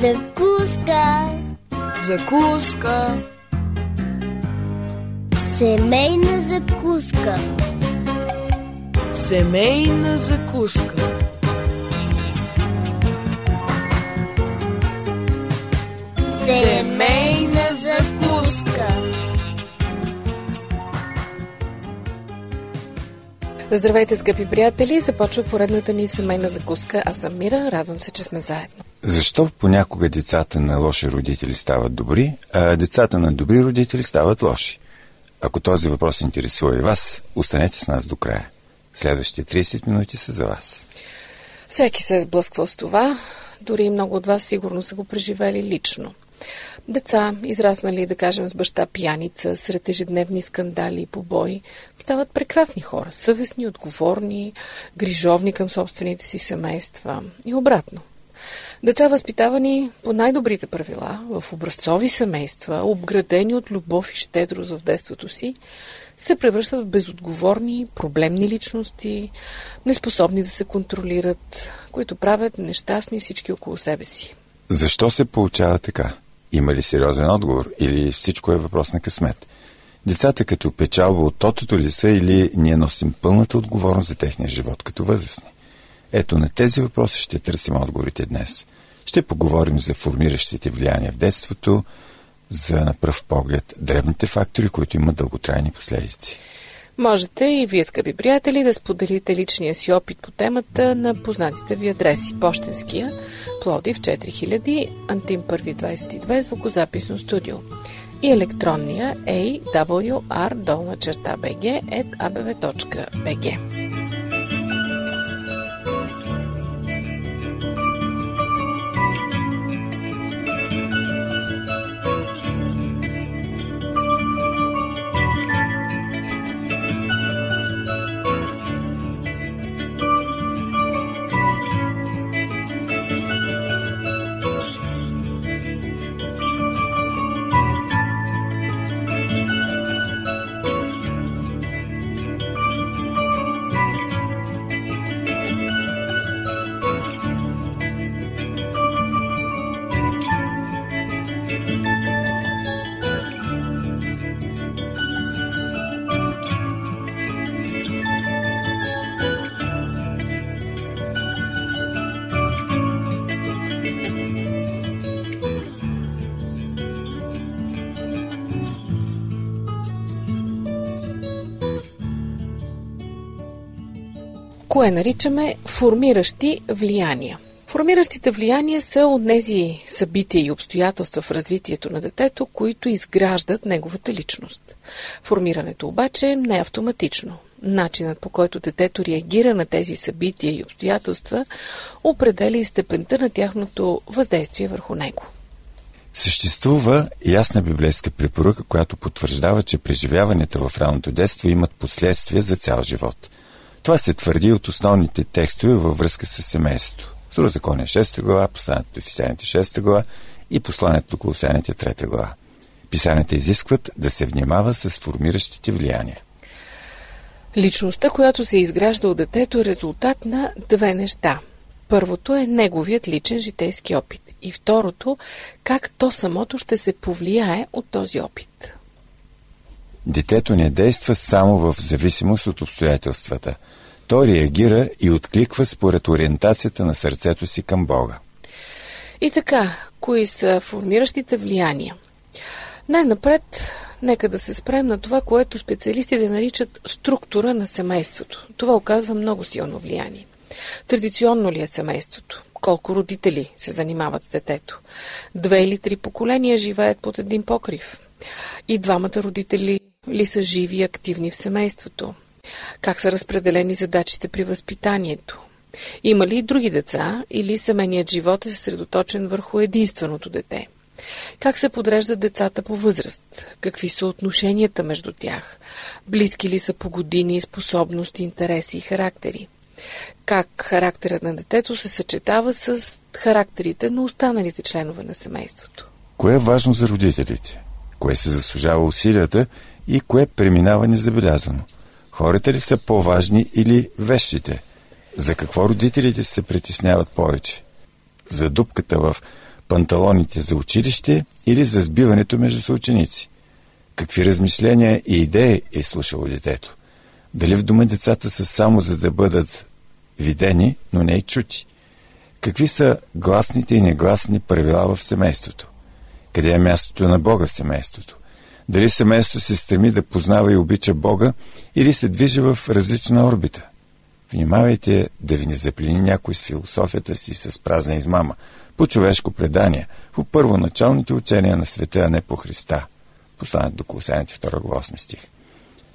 Закуска. Закуска. Семейна закуска. Семейна закуска. Семейна закуска. Здравейте, скъпи приятели! Започва поредната ни семейна закуска. Аз съм Мира, радвам се, че сме заедно. Защо понякога децата на лоши родители стават добри, а децата на добри родители стават лоши? Ако този въпрос интересува и вас, останете с нас до края. Следващите 30 минути са за вас. Всеки се е сблъсквал с това, дори и много от вас сигурно са го преживели лично. Деца, израснали, да кажем, с баща пияница, сред ежедневни скандали и побои, стават прекрасни хора, съвестни, отговорни, грижовни към собствените си семейства и обратно. Деца, възпитавани по най-добрите правила, в образцови семейства, обградени от любов и щедрост в детството си, се превръщат в безотговорни, проблемни личности, неспособни да се контролират, които правят нещастни всички около себе си. Защо се получава така? Има ли сериозен отговор или всичко е въпрос на късмет? Децата като печалба от тотото ли са или ние носим пълната отговорност за техния живот като възрастни? Ето на тези въпроси ще търсим отговорите днес. Ще поговорим за формиращите влияния в детството, за на пръв поглед дребните фактори, които имат дълготрайни последици. Можете и вие, скъпи приятели, да споделите личния си опит по темата на познатите ви адреси. Пощенския, Плодив 4000, Антим 122, звукозаписно студио и електронния awr долна черта bg at abv.bg. кое наричаме формиращи влияния. Формиращите влияния са от тези събития и обстоятелства в развитието на детето, които изграждат неговата личност. Формирането обаче не е автоматично. Начинът по който детето реагира на тези събития и обстоятелства определя и степента на тяхното въздействие върху него. Съществува ясна библейска препоръка, която потвърждава, че преживяванията в ранното детство имат последствия за цял живот – това се твърди от основните текстове във връзка с семейството. Второзаконие 6 глава, посланието до Ефисяните 6 глава и посланието до Колосяните 3 глава. Писанията изискват да се внимава с формиращите влияния. Личността, която се изгражда от детето е резултат на две неща. Първото е неговият личен житейски опит и второто – как то самото ще се повлияе от този опит. Детето не действа само в зависимост от обстоятелствата. То реагира и откликва според ориентацията на сърцето си към Бога. И така, кои са формиращите влияния? Най-напред, нека да се спрем на това, което специалистите наричат структура на семейството. Това оказва много силно влияние. Традиционно ли е семейството? Колко родители се занимават с детето? Две или три поколения живеят под един покрив. И двамата родители ли са живи и активни в семейството? Как са разпределени задачите при възпитанието? Има ли и други деца или семейният живот е съсредоточен върху единственото дете? Как се подреждат децата по възраст? Какви са отношенията между тях? Близки ли са по години, способности, интереси и характери? Как характерът на детето се съчетава с характерите на останалите членове на семейството? Кое е важно за родителите? Кое се заслужава усилията и кое преминава незабелязано? Хората ли са по-важни или вещите? За какво родителите се притесняват повече? За дупката в панталоните за училище или за сбиването между съученици? Какви размишления и идеи е слушало детето? Дали в дома децата са само за да бъдат видени, но не и чути? Какви са гласните и негласни правила в семейството? Къде е мястото на Бога в семейството? Дали семейството се стреми да познава и обича Бога или се движи в различна орбита? Внимавайте да ви не заплени някой с философията си с празна измама, по човешко предание, по първоначалните учения на света, а не по Христа. Посланието до Колосяните 2 глава 8 стих.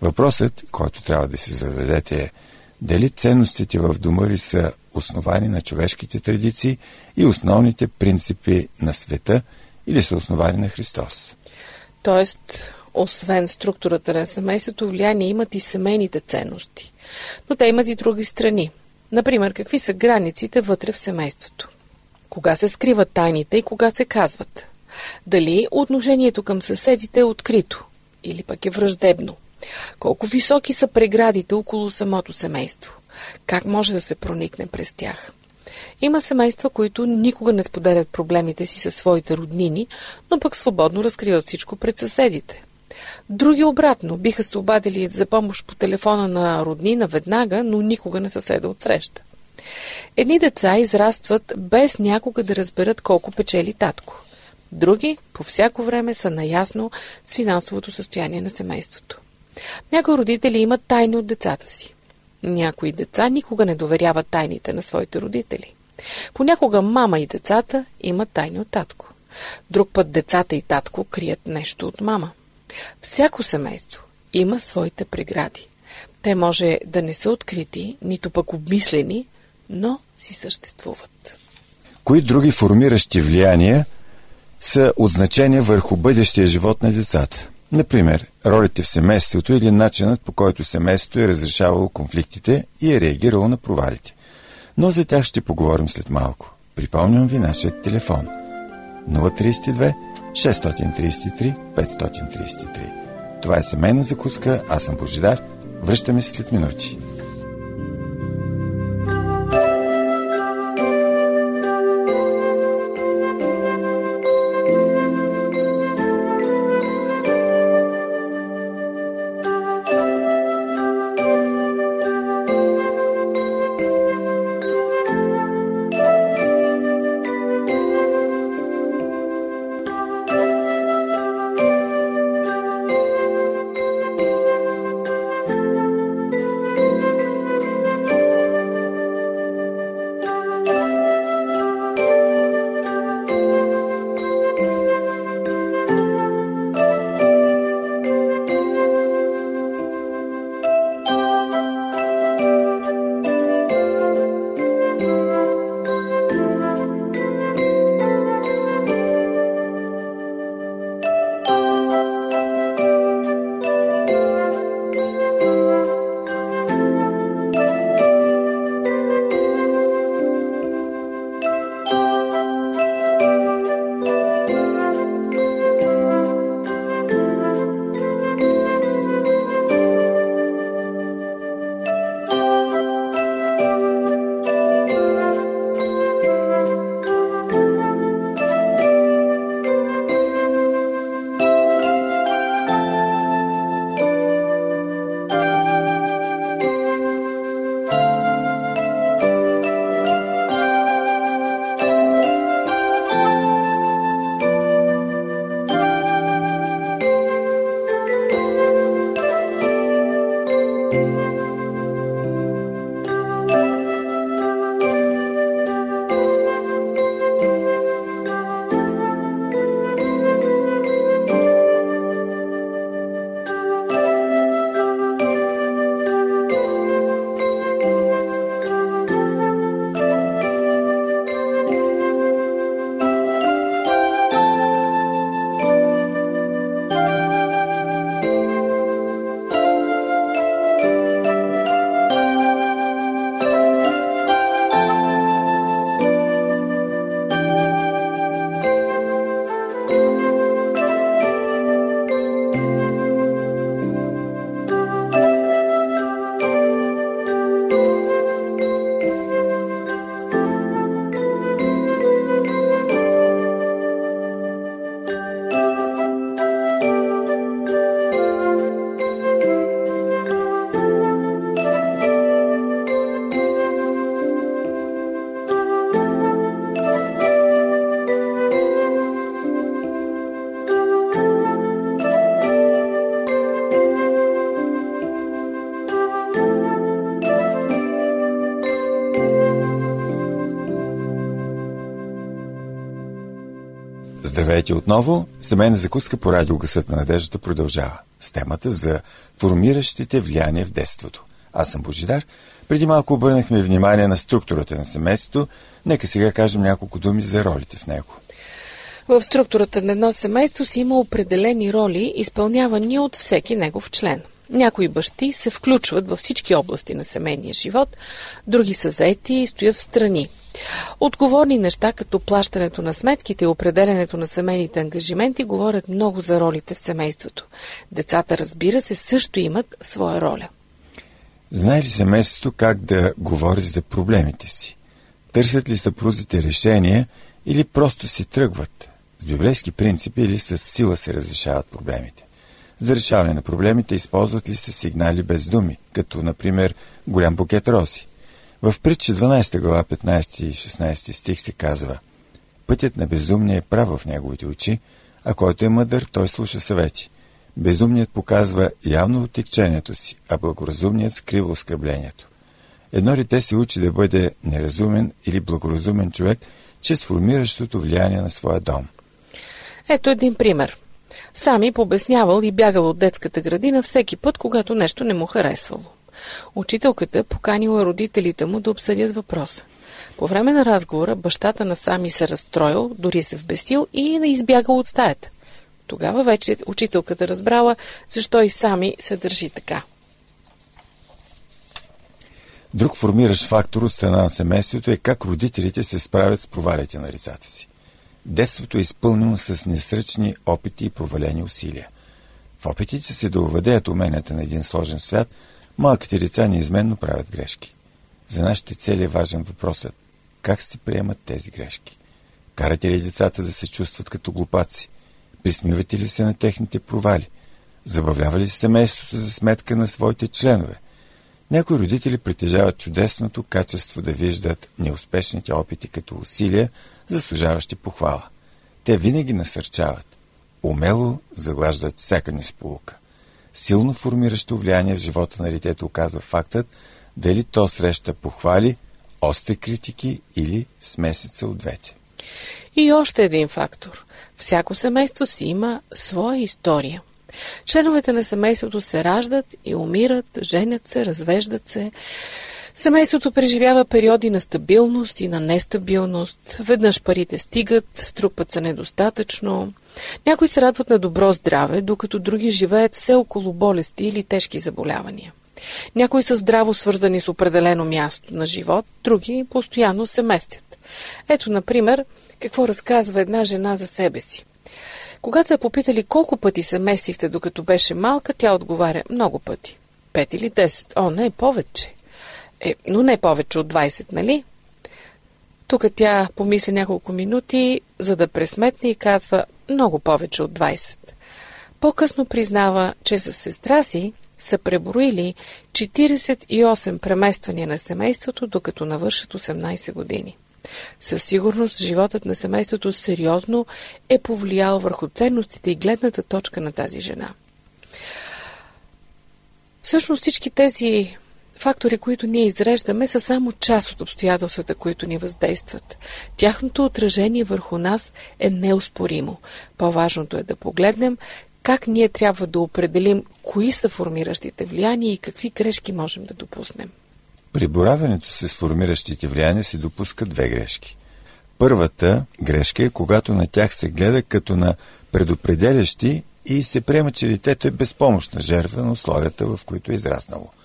Въпросът, който трябва да си зададете е дали ценностите в дома ви са основани на човешките традиции и основните принципи на света или са основани на Христос. Тоест, освен структурата на семейството, влияние имат и семейните ценности. Но те имат и други страни. Например, какви са границите вътре в семейството? Кога се скриват тайните и кога се казват? Дали отношението към съседите е открито или пък е враждебно? Колко високи са преградите около самото семейство? Как може да се проникне през тях? Има семейства, които никога не споделят проблемите си със своите роднини, но пък свободно разкриват всичко пред съседите. Други обратно биха се обадили за помощ по телефона на роднина веднага, но никога не съседа от среща. Едни деца израстват без някога да разберат колко печели татко. Други по всяко време са наясно с финансовото състояние на семейството. Някои родители имат тайни от децата си. Някои деца никога не доверяват тайните на своите родители. Понякога мама и децата имат тайни от татко. Друг път децата и татко крият нещо от мама. Всяко семейство има своите прегради. Те може да не са открити, нито пък обмислени, но си съществуват. Кои други формиращи влияния са от значение върху бъдещия живот на децата? Например, ролите в семейството или начинът по който семейството е разрешавало конфликтите и е реагирало на провалите. Но за тях ще поговорим след малко. Припомням ви нашия телефон 032 633 533. Това е семейна закуска, аз съм Божидар. Връщаме се след минути. Здравейте отново! Семейна закуска по радио Гъсът на надеждата продължава с темата за формиращите влияние в детството. Аз съм Божидар. Преди малко обърнахме внимание на структурата на семейството. Нека сега кажем няколко думи за ролите в него. В структурата на едно семейство си има определени роли, изпълнявани от всеки негов член. Някои бащи се включват във всички области на семейния живот, други са заети и стоят в страни. Отговорни неща, като плащането на сметките и определенето на семейните ангажименти, говорят много за ролите в семейството. Децата, разбира се, също имат своя роля. Знае ли семейството как да говори за проблемите си? Търсят ли съпрузите решения или просто си тръгват? С библейски принципи или с сила се разрешават проблемите? За решаване на проблемите използват ли се сигнали без думи, като например голям букет рози? В притча 12 глава 15 и 16 стих се казва Пътят на безумния е прав в неговите очи, а който е мъдър, той слуша съвети. Безумният показва явно отекчението си, а благоразумният скрива оскърблението. Едно дете се учи да бъде неразумен или благоразумен човек чрез формиращото влияние на своя дом. Ето един пример. Сами побеснявал и бягал от детската градина всеки път, когато нещо не му харесвало. Учителката поканила родителите му да обсъдят въпроса. По време на разговора бащата на Сами се разстроил, дори се вбесил и не избягал от стаята. Тогава вече учителката разбрала защо и Сами се държи така. Друг формиращ фактор от страна на семейството е как родителите се справят с провалите на децата си. Детството е изпълнено с несръчни опити и провалени усилия. В опитите си да увладеят уменията на един сложен свят – Малките деца неизменно правят грешки. За нашите цели е важен въпросът как се приемат тези грешки. Карате ли децата да се чувстват като глупаци? Присмивате ли се на техните провали? Забавлява ли се семейството за сметка на своите членове? Някои родители притежават чудесното качество да виждат неуспешните опити като усилия, заслужаващи похвала. Те винаги насърчават. Умело заглаждат всяка несполука. Силно формиращо влияние в живота на детето оказва фактът дали то среща похвали, остри критики или смесица от двете. И още един фактор. Всяко семейство си има своя история. Членовете на семейството се раждат и умират, женят се, развеждат се. Семейството преживява периоди на стабилност и на нестабилност. Веднъж парите стигат, друг път са недостатъчно. Някои се радват на добро здраве, докато други живеят все около болести или тежки заболявания. Някои са здраво свързани с определено място на живот, други постоянно се местят. Ето, например, какво разказва една жена за себе си. Когато я попитали колко пъти се местихте докато беше малка, тя отговаря много пъти. Пет или десет. О, не, повече. Е, но не повече от 20, нали? Тук тя помисля няколко минути, за да пресметне и казва много повече от 20. По-късно признава, че с сестра си са преброили 48 премествания на семейството, докато навършат 18 години. Със сигурност животът на семейството сериозно е повлиял върху ценностите и гледната точка на тази жена. Всъщност всички тези Фактори, които ние изреждаме, са само част от обстоятелствата, които ни въздействат. Тяхното отражение върху нас е неоспоримо. По-важното е да погледнем как ние трябва да определим кои са формиращите влияния и какви грешки можем да допуснем. При боравенето с формиращите влияния се допускат две грешки. Първата грешка е когато на тях се гледа като на предопределящи и се приема, че детето е безпомощна жертва на условията, в които е израснало –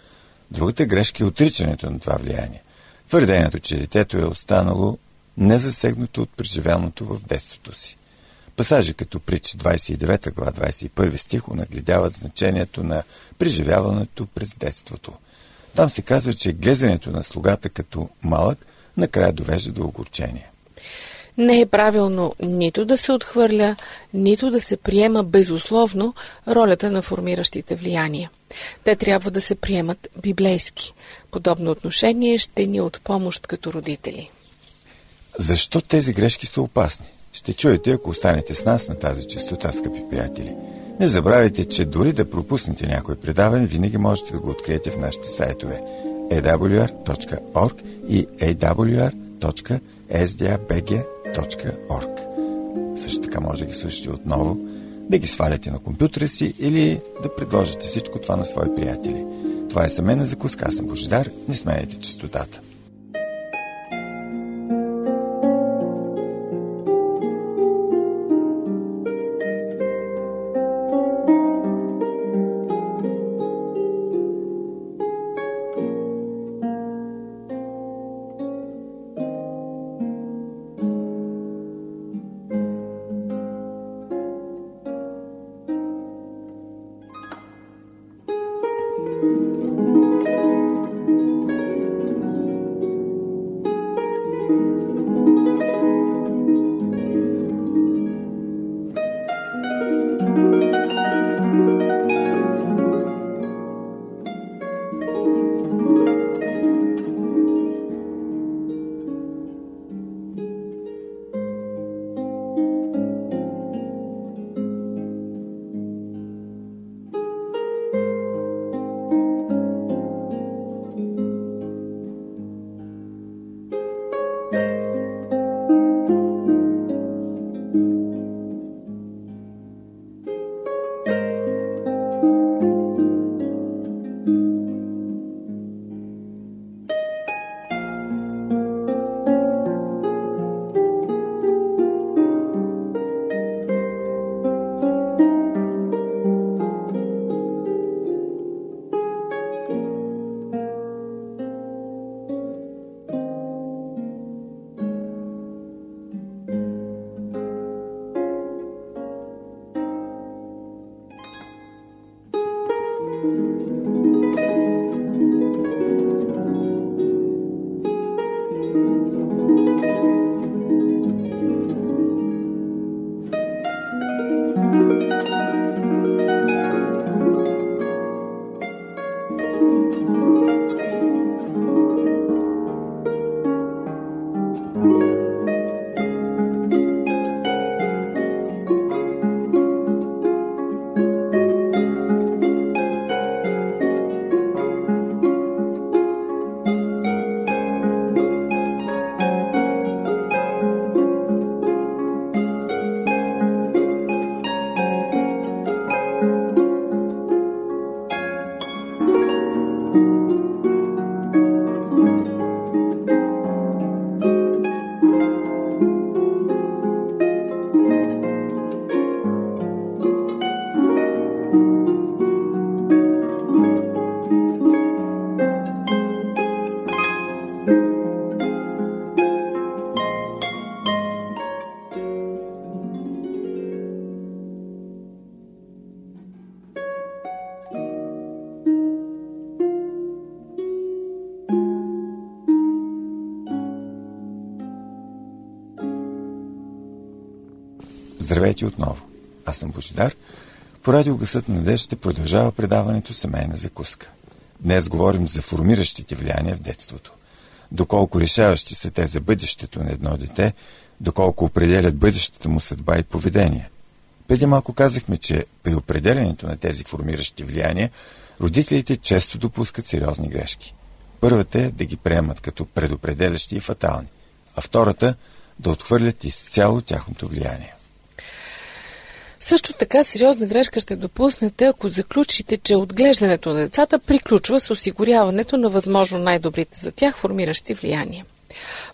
Другата грешка е отричането на това влияние. Твърдението, че детето е останало незасегнато от преживяното в детството си. Пасажи като притча 29 глава 21 стих нагледяват значението на преживяването през детството. Там се казва, че глезането на слугата като малък накрая довежда до огорчение. Не е правилно нито да се отхвърля, нито да се приема безусловно ролята на формиращите влияния. Те трябва да се приемат библейски. Подобно отношение ще ни е от помощ като родители. Защо тези грешки са опасни? Ще чуете, ако останете с нас на тази частота, скъпи приятели. Не забравяйте, че дори да пропуснете някой предаване, винаги можете да го откриете в нашите сайтове awr.org и awr.sdabg.org. Също така може да ги слушате отново, да ги сваляте на компютъра си или да предложите всичко това на свои приятели. Това е семейна закуска, аз съм Божидар, не сменяйте частотата. Здравейте отново! Аз съм Божидар. По радио Гъсът на надеждата продължава предаването Семейна закуска. Днес говорим за формиращите влияния в детството. Доколко решаващи са те за бъдещето на едно дете, доколко определят бъдещата му съдба и поведение. Преди малко казахме, че при определенето на тези формиращи влияния, родителите често допускат сериозни грешки. Първата е да ги приемат като предопределящи и фатални, а втората – да отхвърлят изцяло тяхното влияние. Също така сериозна грешка ще допуснете, ако заключите, че отглеждането на децата приключва с осигуряването на възможно най-добрите за тях формиращи влияния.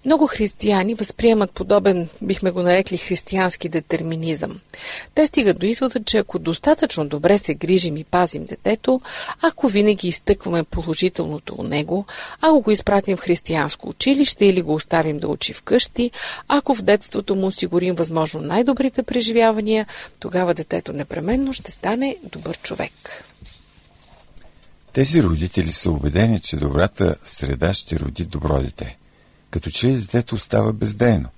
Много християни възприемат подобен, бихме го нарекли, християнски детерминизъм. Те стигат до извода, че ако достатъчно добре се грижим и пазим детето, ако винаги изтъкваме положителното у него, ако го изпратим в християнско училище или го оставим да учи вкъщи, ако в детството му осигурим възможно най-добрите преживявания, тогава детето непременно ще стане добър човек. Тези родители са убедени, че добрата среда ще роди добро дете като че ли детето остава бездейно.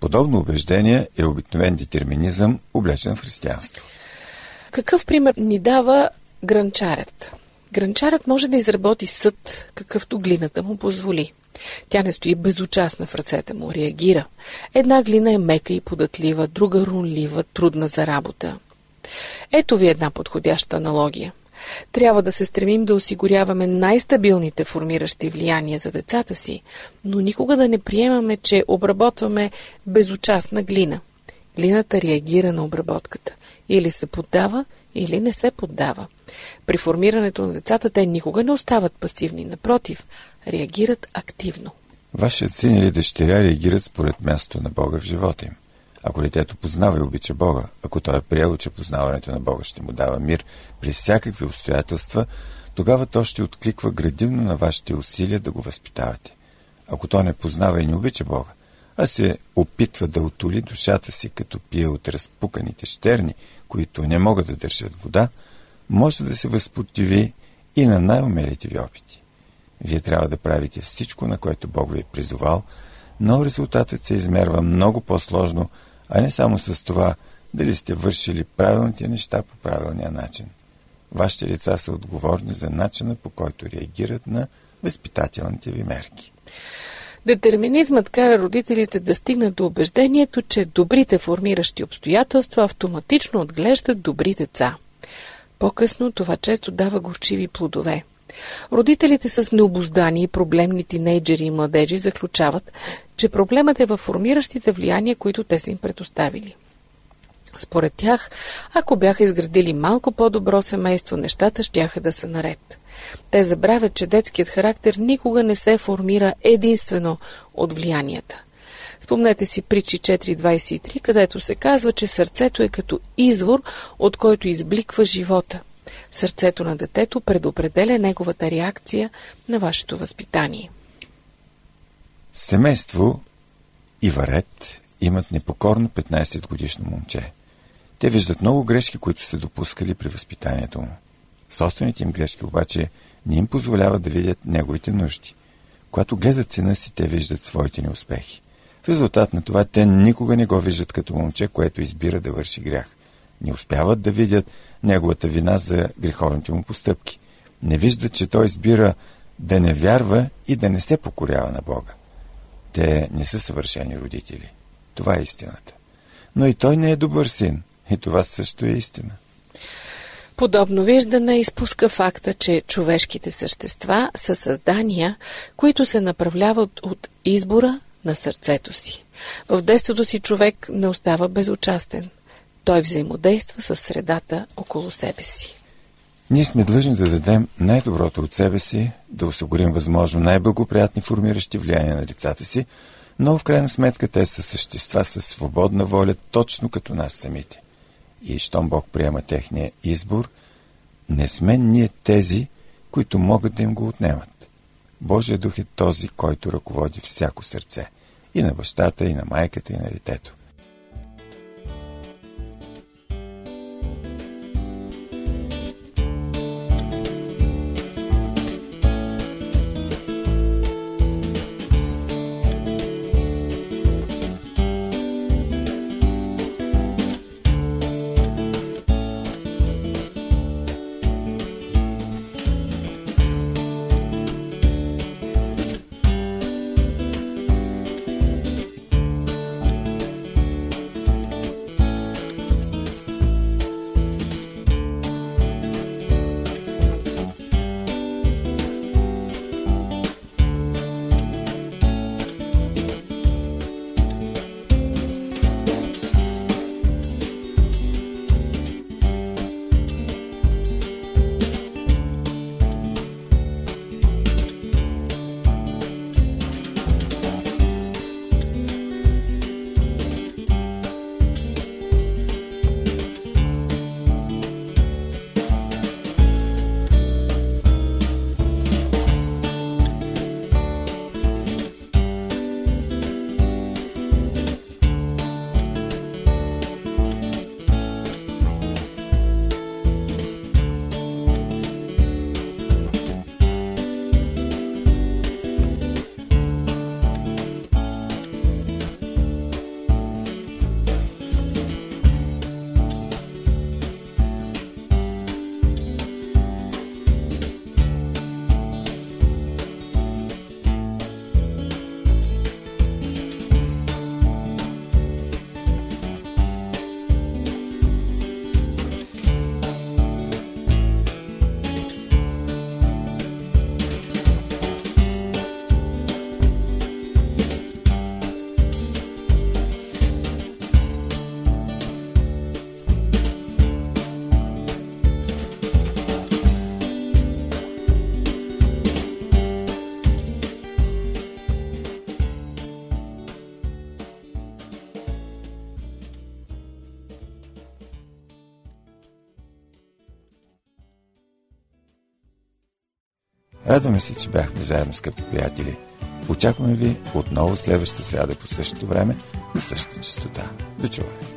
Подобно убеждение е обикновен детерминизъм, облечен в християнство. Какъв пример ни дава гранчарят? Гранчарът може да изработи съд, какъвто глината му позволи. Тя не стои безучастна в ръцете му, реагира. Една глина е мека и податлива, друга рунлива, трудна за работа. Ето ви една подходяща аналогия – трябва да се стремим да осигуряваме най-стабилните формиращи влияния за децата си, но никога да не приемаме, че обработваме безучастна глина. глината реагира на обработката. Или се поддава, или не се поддава. При формирането на децата те никога не остават пасивни, напротив, реагират активно. Вашият син или дъщеря реагират според мястото на Бога в живота им. Ако детето познава и обича Бога, ако той е приел, че познаването на Бога ще му дава мир при всякакви обстоятелства, тогава то ще откликва градивно на вашите усилия да го възпитавате. Ако то не познава и не обича Бога, а се опитва да отоли душата си, като пие от разпуканите щерни, които не могат да държат вода, може да се възпротиви и на най-умелите ви опити. Вие трябва да правите всичко, на което Бог ви е призовал, но резултатът се измерва много по-сложно, а не само с това дали сте вършили правилните неща по правилния начин. Вашите лица са отговорни за начина по който реагират на възпитателните ви мерки. Детерминизмът кара родителите да стигнат до убеждението, че добрите формиращи обстоятелства автоматично отглеждат добри деца. По-късно това често дава горчиви плодове. Родителите с необоздани и проблемни тинейджери и младежи заключават, че проблемът е във формиращите влияния, които те са им предоставили. Според тях, ако бяха изградили малко по-добро семейство, нещата щяха да са наред. Те забравят, че детският характер никога не се формира единствено от влиянията. Спомнете си притчи 4.23, където се казва, че сърцето е като извор, от който избликва живота. Сърцето на детето предопределя неговата реакция на вашето възпитание. Семейство и Варет имат непокорно 15 годишно момче. Те виждат много грешки, които са допускали при възпитанието му. Собствените им грешки обаче не им позволяват да видят неговите нужди. Когато гледат сина си, те виждат своите неуспехи. В резултат на това те никога не го виждат като момче, което избира да върши грях. Не успяват да видят неговата вина за греховните му постъпки. Не виждат, че той избира да не вярва и да не се покорява на Бога. Те не са съвършени родители. Това е истината. Но и той не е добър син. И това също е истина. Подобно виждане изпуска факта, че човешките същества са създания, които се направляват от избора на сърцето си. В детството си човек не остава безучастен. Той взаимодейства с средата около себе си. Ние сме длъжни да дадем най-доброто от себе си, да осигурим възможно най-благоприятни формиращи влияния на децата си, но в крайна сметка те са същества със свободна воля, точно като нас самите. И щом Бог приема техния избор, не сме ние тези, които могат да им го отнемат. Божия дух е този, който ръководи всяко сърце. И на бащата, и на майката, и на детето. Радваме се, че бяхме заедно, скъпи приятели. Очакваме ви отново следващата сряда по същото време на същата частота. До чуване!